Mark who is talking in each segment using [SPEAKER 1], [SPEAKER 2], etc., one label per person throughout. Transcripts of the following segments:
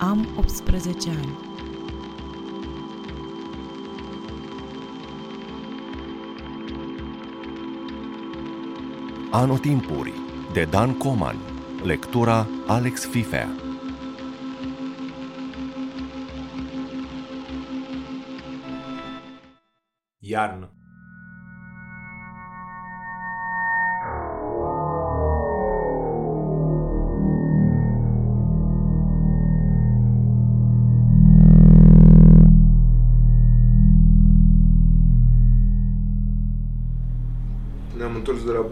[SPEAKER 1] Am 18 ani.
[SPEAKER 2] Anotimpuri de Dan Coman. Lectura Alex Fifea.
[SPEAKER 3] Iarnă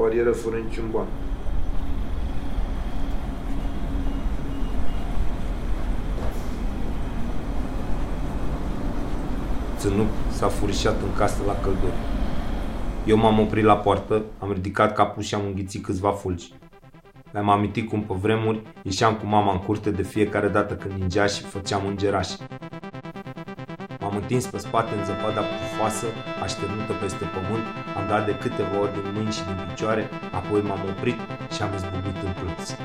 [SPEAKER 4] barieră fără niciun ban.
[SPEAKER 3] Țânuc s-a furișat în casă la călduri. Eu m-am oprit la poartă, am ridicat capul și am înghițit câțiva fulgi. Le-am amintit cum pe vremuri ieșeam cu mama în curte de fiecare dată când ningea și făceam îngerași. M-am întins pe spate în zăpada pufoasă, așternută peste pământ, am dat de câteva ori din mâini și din picioare, apoi m-am oprit și am izbucnit în plâns.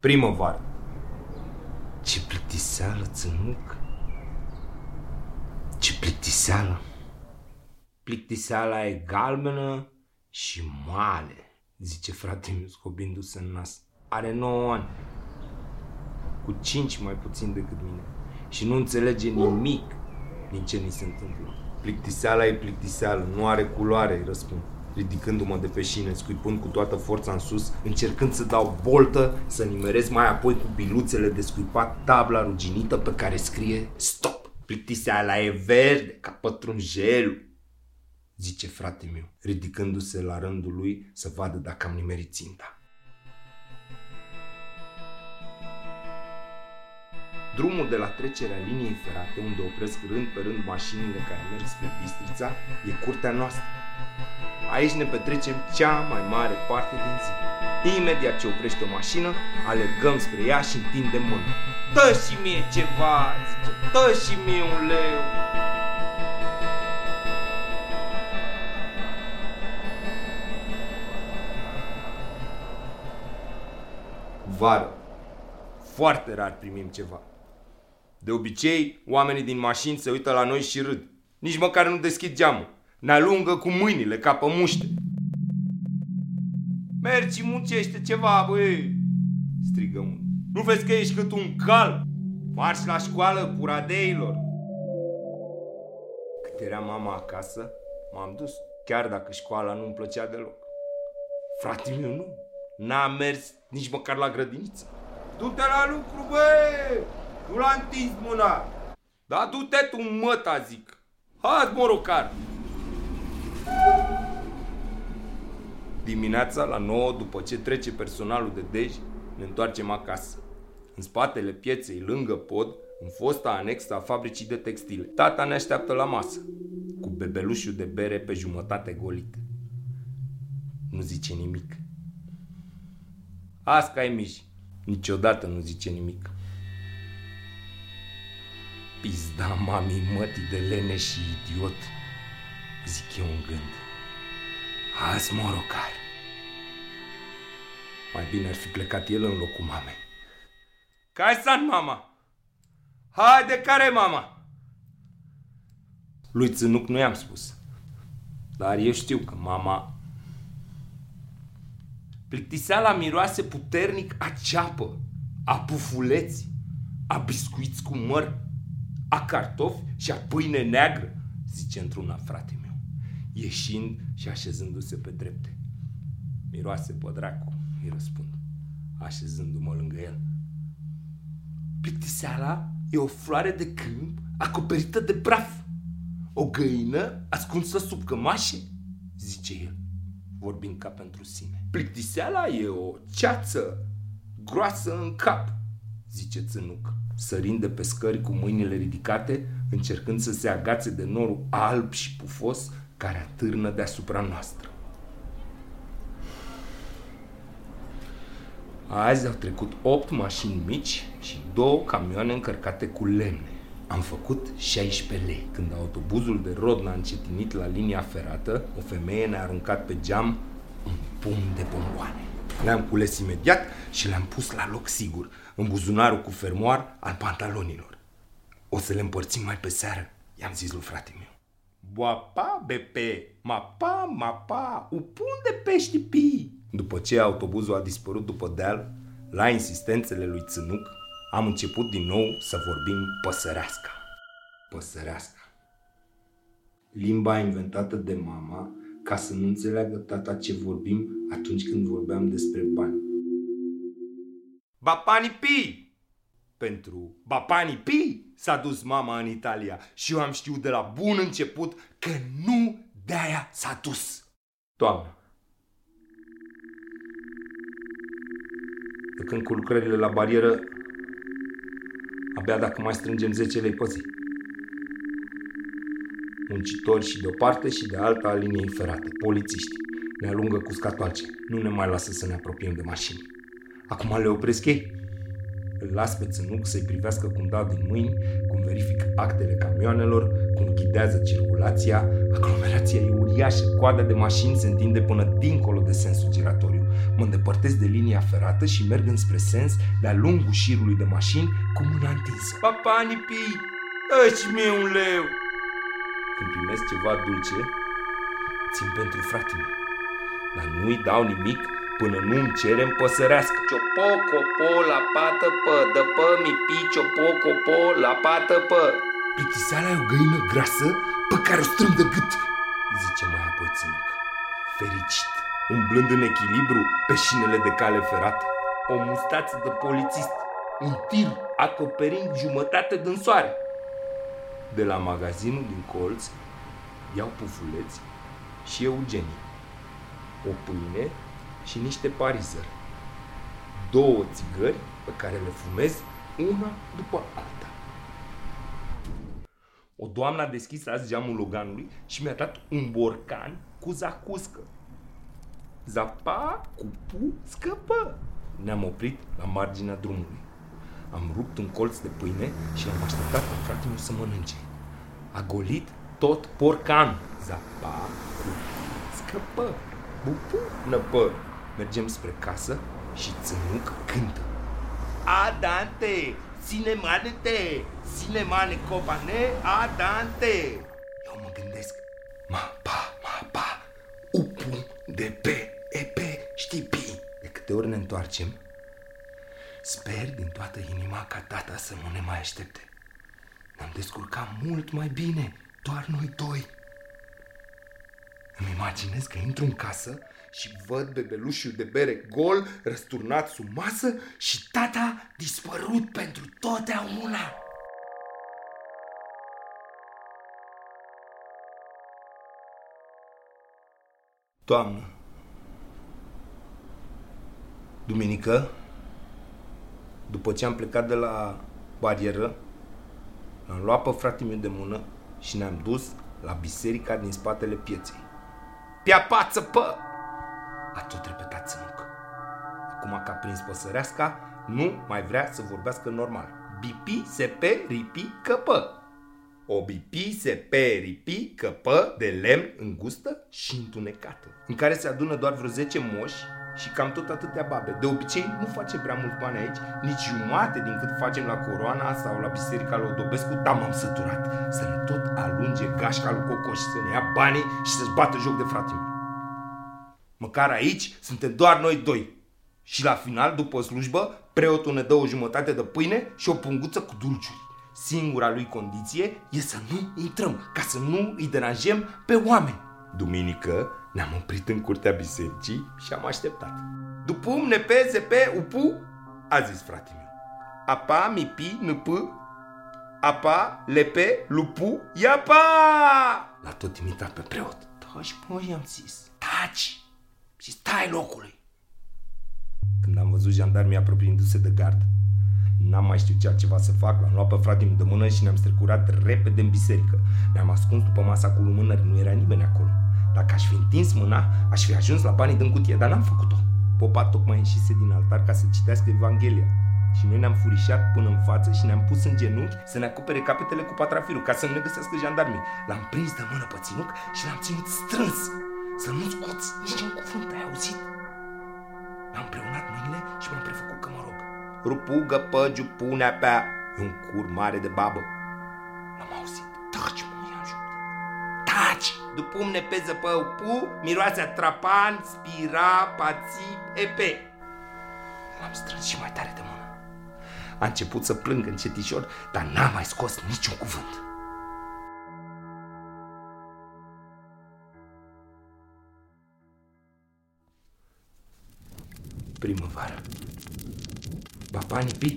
[SPEAKER 3] Primăvară. Ce plictiseală, țânuc. Ce plictiseală. Plictiseala e galbenă și moale, zice fratele meu scobindu-se în nas. Are 9 ani. Cu 5 mai puțin decât mine. Și nu înțelege nimic din ce ni se întâmplă. Plictiseala e plictiseală, nu are culoare, îi răspund ridicându-mă de pe șine, scuipând cu toată forța în sus, încercând să dau boltă, să nimerez mai apoi cu biluțele de scuipat tabla ruginită pe care scrie Stop! Plictiseala e verde, ca pătrunjelul, zice frate meu, ridicându-se la rândul lui să vadă dacă am nimerit ținta. Drumul de la trecerea liniei ferate, unde opresc rând pe rând mașinile care merg spre Bistrița, e curtea noastră. Aici ne petrecem cea mai mare parte din zi. Imediat ce oprește o mașină, alergăm spre ea și întindem mâna. Dă și mie ceva, zice, dă și mie un leu. Vară. Foarte rar primim ceva. De obicei, oamenii din mașini se uită la noi și râd. Nici măcar nu deschid geamul. Ne alungă cu mâinile ca pe muște. Mergi și muncește ceva, băi! Strigă unul. Nu vezi că ești cât un cal? Marși la școală, puradeilor! Cât era mama acasă, m-am dus, chiar dacă școala nu-mi plăcea deloc. Frate meu, nu. N-a mers nici măcar la grădiniță. Du-te la lucru, băi! Nu l-a întins mâna! Da, du-te tu, măta, zic! Hai, morocar! Dimineața, la 9, după ce trece personalul de dej, ne întoarcem acasă. În spatele pieței, lângă pod, în fosta anexă a fabricii de textile. Tata ne așteaptă la masă, cu bebelușul de bere pe jumătate golit. Nu zice nimic. Asca e mici. Niciodată nu zice nimic. Pizda mamii mătii de lene și idiot, zic eu în gând. Azi morocar. Mai bine ar fi plecat el în locul mamei. Care sunt mama? Haide, care mama? Lui Țânuc nu i-am spus. Dar eu știu că mama... Plictiseala miroase puternic a ceapă, a pufuleți, a biscuiți cu măr, a cartofi și a pâine neagră, zice într-una frate meu, ieșind și așezându-se pe drepte. Miroase pe dracu, îi răspund, așezându-mă lângă el. Plictiseala e o floare de câmp acoperită de praf. O găină ascunsă sub cămașe, zice el, vorbind ca pentru sine. Plictiseala e o ceață groasă în cap, zice țânuc, sărind de pe scări cu mâinile ridicate, încercând să se agațe de norul alb și pufos care atârnă deasupra noastră. Azi au trecut opt mașini mici și două camioane încărcate cu lemne. Am făcut 16 lei. Când autobuzul de rod n-a încetinit la linia ferată, o femeie ne-a aruncat pe geam un pum de bomboane. Le-am cules imediat și le-am pus la loc sigur, în buzunarul cu fermoar al pantalonilor. O să le împărțim mai pe seară, i-am zis lui frate meu. Boapa, bepe, mapa, mapa, upun de pești pi. După ce autobuzul a dispărut după deal, la insistențele lui Țânuc, am început din nou să vorbim păsărească. Păsărească. Limba inventată de mama ca să nu înțeleagă tata ce vorbim atunci când vorbeam despre bani. Bapani pi! Pentru Bapani pi s-a dus mama în Italia și eu am știut de la bun început că nu de-aia s-a dus. Toamnă. De când cu lucrările la barieră, abia dacă mai strângem 10 lei pe zi. Muncitori și de o parte și de alta a liniei ferate, polițiști, ne alungă cu scatoace, nu ne mai lasă să ne apropiem de mașini. Acum le opresc ei. Îl las pe țânuc să-i privească cum dau din mâini, cum verific actele camioanelor, cum ghidează circulația, aglomerația e uriașă, coada de mașini se întinde până dincolo de sensul giratoriu. Mă îndepărtez de linia ferată și merg înspre sens de-a lungul șirului de mașini cu mâna întinsă. Papa, nipi, dă mie un leu! Când primesc ceva dulce, țin pentru fratele meu. Dar nu-i dau nimic până nu-mi cerem păsărească. Ciopo, copo, la pată, pă, dă pă, mi pi, ciopo, copo, la pată, pă. Plictiseala e o găină grasă pe care o strâng de gât, zice mai apoi țânuc. Fericit, umblând în echilibru pe șinele de cale ferată. O mustață de polițist, un tir acoperind jumătate din soare. De la magazinul din colț iau pufuleți și Eugenie. O pâine și niște parizări. Două țigări pe care le fumez una după alta. O doamnă a deschis azi geamul Loganului și mi-a dat un borcan cu zacuscă. Zapa, cupu, scăpă! Ne-am oprit la marginea drumului. Am rupt un colț de pâine și am așteptat pe fratele meu să mănânce. A golit tot porcan. Zapa, cupu, scăpă, bupu, năpă. Mergem spre casă și țânuc cântă. Adante, sinemane-te, sinemane copane, adante. Eu mă gândesc, ma pa, ma pa, upu, de pe, e pe, știi pi. De câte ori ne întoarcem, sper din toată inima ca tata să nu ne mai aștepte. Ne-am descurcat mult mai bine, doar noi doi. Îmi imaginez că intru în casă și văd bebelușul de bere gol, răsturnat sub masă și tata dispărut pentru totdeauna. Toamnă. Duminică, după ce am plecat de la barieră, l-am luat pe fratele meu de mână și ne-am dus la biserica din spatele pieței. Pia pață, pă! A tot repetat țânuc. Acum că a prins păsăreasca, nu mai vrea să vorbească normal. Bipi, se pe, ripi, căpă. O bipi, se pe, ripi, căpă de lemn îngustă și întunecată, în care se adună doar vreo 10 moși și cam tot atâtea babe. De obicei nu face prea mult bani aici, nici jumate din cât facem la Coroana sau la Biserica lui Odobescu, dar m-am săturat să ne tot alunge gașca lui Cocoș, să ne ia banii și să-și bată joc de fratele meu. Măcar aici suntem doar noi doi. Și la final, după slujbă, preotul ne dă o jumătate de pâine și o punguță cu dulciuri. Singura lui condiție e să nu intrăm, ca să nu îi deranjăm pe oameni. Duminică ne-am oprit în curtea bisericii și am așteptat. După ne pe, pe, upu, a zis fratele meu. Apa, mi, pi, p, apa, lepe, lupu, iapa! L-a tot imitat pe preot. Taci, mă, i-am zis. Taci! Și stai locului! Când am văzut jandarmii apropiindu-se de gard, N-am mai știut ce altceva să fac, l-am luat pe fratele de mână și ne-am strecurat repede în biserică. Ne-am ascuns după masa cu lumânări, nu era nimeni acolo. Dacă aș fi întins mâna, aș fi ajuns la banii din cutie, dar n-am făcut-o. Popa tocmai ieșise din altar ca să citească Evanghelia. Și noi ne-am furișat până în față și ne-am pus în genunchi să ne acopere capetele cu patrafirul ca să nu ne găsească jandarmii. L-am prins de mână pe ținuc și l-am ținut strâns. Să nu scoți niciun cuvânt, ai auzit? Mi-am împreunat mâinile și m-am prefăcut că mă rog. Rupugă păgiu punea pe E un cur mare de babă. L-am auzit. Taci, mă, i-am jurat. Taci! După ne peză pe pu, miroase a trapan, spira, pații, epe. L-am strâns și mai tare de mână. A început să plângă încetișor, dar n-a mai scos niciun cuvânt. Primăvară. Bapanii pi,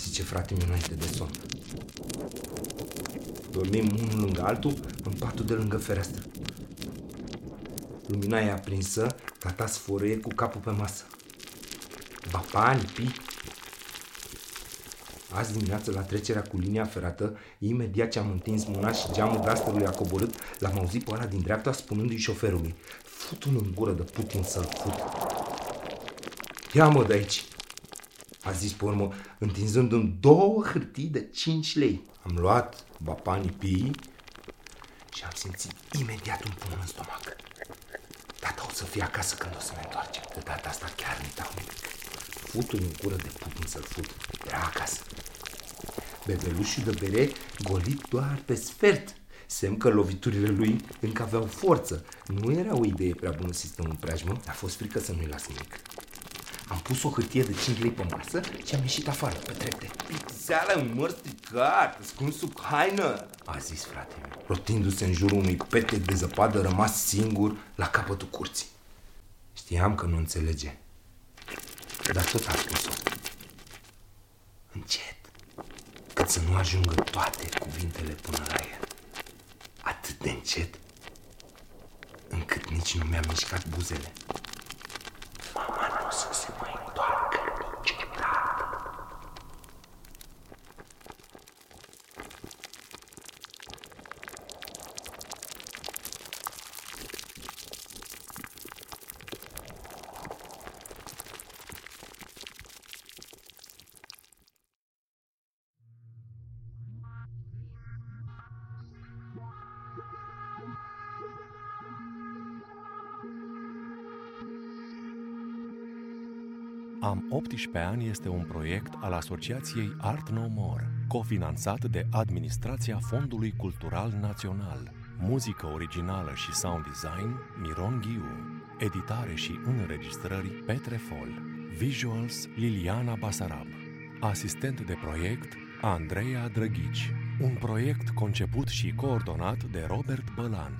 [SPEAKER 3] zice frate meu înainte de somn. Dormim unul lângă altul în patul de lângă fereastră. Lumina e aprinsă, tata sfărăie cu capul pe masă. Bapani, pi. Azi dimineață, la trecerea cu linia ferată, imediat ce am întins mâna și geamul blasterului a coborât, l-am auzit pe ăla din dreapta spunându-i șoferului Fut-un în gură de Putin să-l fut. Ia-mă de aici! A zis pe urmă, întinzându-mi două hârtii de 5 lei. Am luat bapanii pii și am simțit imediat un pumn în stomac. Tata o să fie acasă când o să ne întoarce. De data asta chiar nu dau nimic. Futul în gură de Putin să-l fut. Era acasă. Bebelușul de bere golit doar pe sfert. Semn că loviturile lui încă aveau forță. Nu era o idee prea bună să stăm în preajmă, a fost frică să nu-i las nimic. Am pus o hârtie de 5 lei pe masă și am ieșit afară, pe trepte. Pizzeala în măr stricat, ascuns sub haină, a zis frate meu, rotindu-se în jurul unui pete de zăpadă rămas singur la capătul curții. Știam că nu înțelege, dar tot a spus-o. Încet, cât să nu ajungă toate cuvintele până la el. Atât de încet, încât nici nu mi-am mișcat buzele. Mama nu o să se mai
[SPEAKER 2] Am 18 ani este un proiect al Asociației Art No More, cofinanțat de Administrația Fondului Cultural Național. Muzică originală și sound design Miron Ghiu. Editare și înregistrări Petre Fol. Visuals Liliana Basarab. Asistent de proiect Andreea Drăghici. Un proiect conceput și coordonat de Robert Bălan.